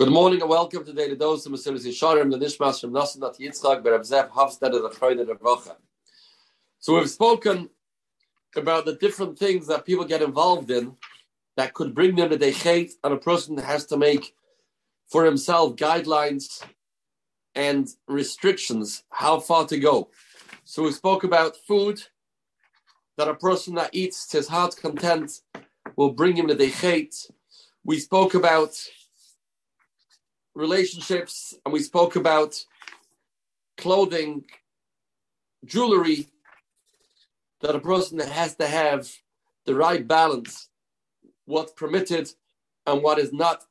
Good morning and welcome to Daily Dose of Mesilas Yesharim, the Nishmas from Nasan Nat Yitzchak, Berab Zev Hafstad of the Chayda Revacha. So we've spoken about the different things that people get involved in that could bring them to the hate, and a person has to make for himself guidelines and restrictions how far to go. So we spoke about food that a person that eats to his heart's content will bring him to the hate. We spoke about relationships, and we spoke about clothing, jewelry, that a person has to have the right balance, what's permitted and what is not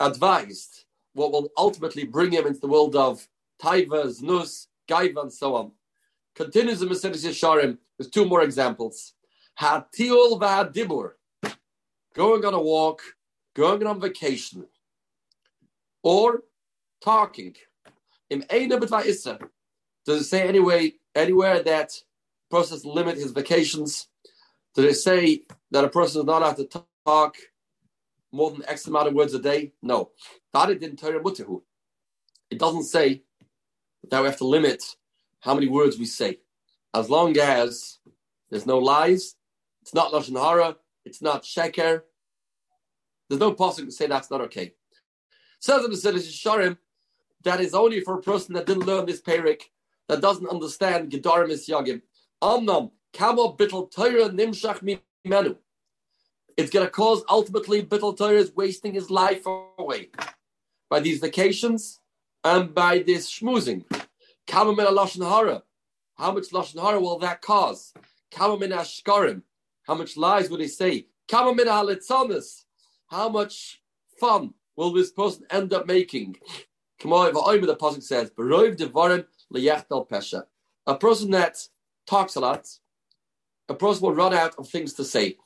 advised, what will ultimately bring him into the world of taiva, znus, gaiva, and so on. Continues in Mesilas Yesharim, there's two more examples. Hatiul v'hadibur, going on a walk, going on vacation, or talking. Im Does it say anyway anywhere that person limit his vacations? Do they say that a person is not allowed to talk more than X amount of words a day? No. That it didn't Torah Mutahu. It doesn't say that we have to limit how many words we say. As long as there's no lies, it's not Lashon Hara, it's not Sheker, there's no possible to say that's not okay. Says in the Yesharim that is only for a person that didn't learn this perik, that doesn't understand Gedarim is Yagim. Amnam, Kamo Bittel Torah Nimshach Mimenu. It's going to cause ultimately Bittel Torah is wasting his life away by these vacations and by this schmoozing. Kamo Min Lashon Hara. How much Lashon Hara will that cause? Kamo Min Ashkarim. How much lies would he say? Kamo Min How much fun will this person end up making? The Pasuk says, A person that talks a lot, a person will run out of things to say.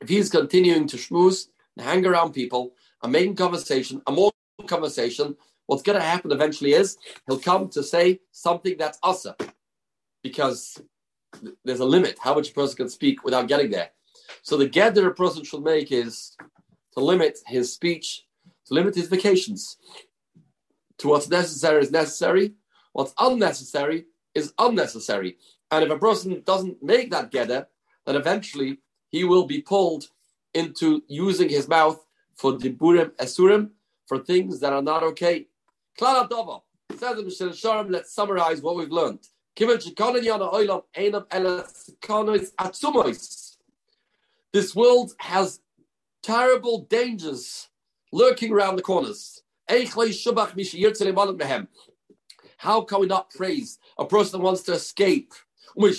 If he's continuing to schmooze and hang around people and making conversation, a more conversation, what's going to happen eventually is he'll come to say something that's asa, because there's a limit how much a person can speak without getting there. So the get that a person should make is to limit his speech to limit his vacations. To what's necessary is necessary, what's unnecessary is unnecessary. And if a person doesn't make that geder, then eventually he will be pulled into using his mouth for diburim esurim, for things that are not okay. Klal Adova says in Sharm, let's summarize what we've learned. This world has terrible dangers lurking around the corners. How can we not praise a person who wants to escape? And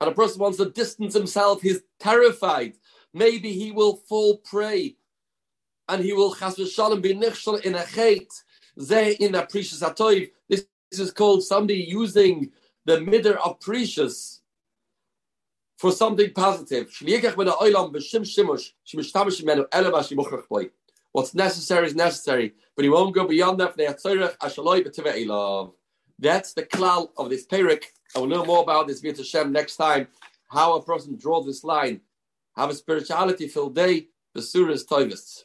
a person wants to distance himself, he's terrified. Maybe he will fall prey and he will be in a chait. Ze in a. This is called somebody using the midder of prishus for something positive. What's necessary is necessary, but he won't go beyond that. That's the klal of this perik. I will know more about this via Hashem next time. How a person draws this line. Have a spirituality filled day. The surah is.